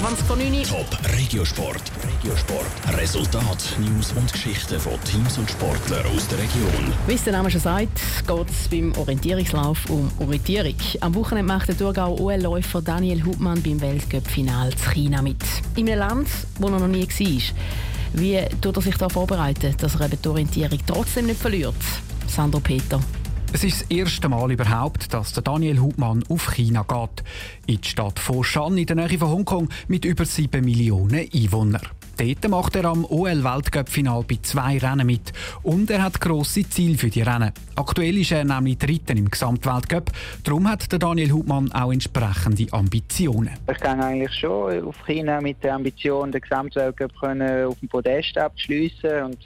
20 von 9 Top Regiosport. Regiosport. Resultat, News und Geschichten von Teams und Sportlern aus der Region. Wie es der Name schon sagt, geht es beim Orientierungslauf um Orientierung. Am Wochenende macht der Thurgau OL-Läufer Daniel Hubmann beim Weltcup-Final zu China mit. In einem Land, wo er noch nie war. Wie tut er sich da vorbereiten, dass er die Orientierung trotzdem nicht verliert? Sandro Peter. Es ist das erste Mal überhaupt, dass der Daniel Hubmann auf China geht. In die Stadt Foshan in der Nähe von Hongkong mit über 7 Millionen Einwohnern. Dort macht er am OL-Weltcup-Final bei zwei Rennen mit. Und er hat grosse Ziele für die Rennen. Aktuell ist er nämlich Dritten im Gesamtweltcup. Darum hat der Daniel Hubmann auch entsprechende Ambitionen. Ich kann eigentlich schon auf China mit der Ambition, den Gesamtweltcup auf dem Podest abzuschliessen. Und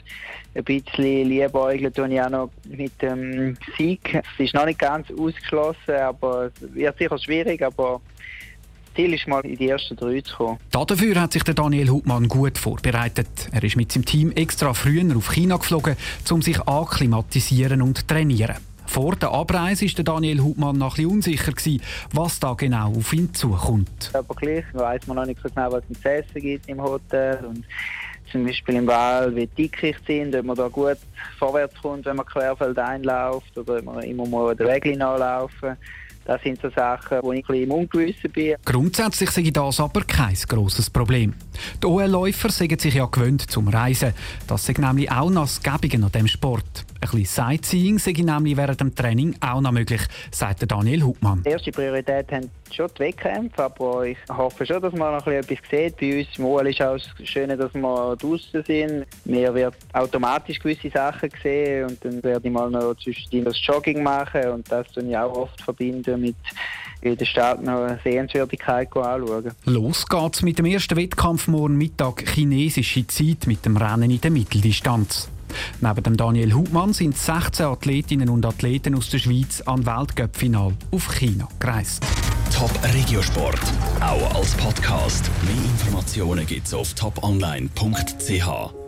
ein bisschen liebäugeln tue ich auch noch mit dem Sieg. Es ist noch nicht ganz ausgeschlossen, aber es wird sicher schwierig, aber Ziel ist mal in die ersten drei zu kommen. Dafür hat sich der Daniel Hubmann gut vorbereitet. Er ist mit seinem Team extra früher auf China geflogen, um sich akklimatisieren und zu trainieren. Vor der Abreise war Daniel Hubmann noch ein unsicher, gewesen, was da genau auf ihn zukommt. Aber gleich weiß man noch nicht so genau, was es zu essen gibt im Hotel. Und zum Beispiel im Wahl, wie dickig sind, ob man da gut vorwärts kommt, wenn man querfeld einläuft oder ob man immer mal den Weg nachlaufen. Das sind so Sachen, wo ich ein bisschen im Ungewissen bin. Grundsätzlich sei das aber kein grosses Problem. Die OL-Läufer sind sich ja gewöhnt zum Reisen. Das ist nämlich auch noch das an diesem Sport. Ein bisschen Sightseeing sei nämlich während dem Training auch noch möglich, sagt Daniel Hubmann. Die erste Priorität haben schon die Wettkämpfe, aber ich hoffe schon, dass man noch etwas sieht. Bei uns im OL ist auch das Schöne, dass wir draußen sind. Mir wird automatisch gewisse Sachen sehen und dann werde ich mal noch zwischendurch das Jogging machen und das tue ich auch oft verbinden mit in der Stadt noch eine Sehenswürdigkeit anschauen. Los geht's mit dem ersten Wettkampf morgen Mittag chinesische Zeit mit dem Rennen in der Mitteldistanz. Neben dem Daniel Hubmann sind 16 Athletinnen und Athleten aus der Schweiz an Weltcup-Final auf China gereist. Top Regiosport, auch als Podcast. Mehr Informationen gibt's auf toponline.ch.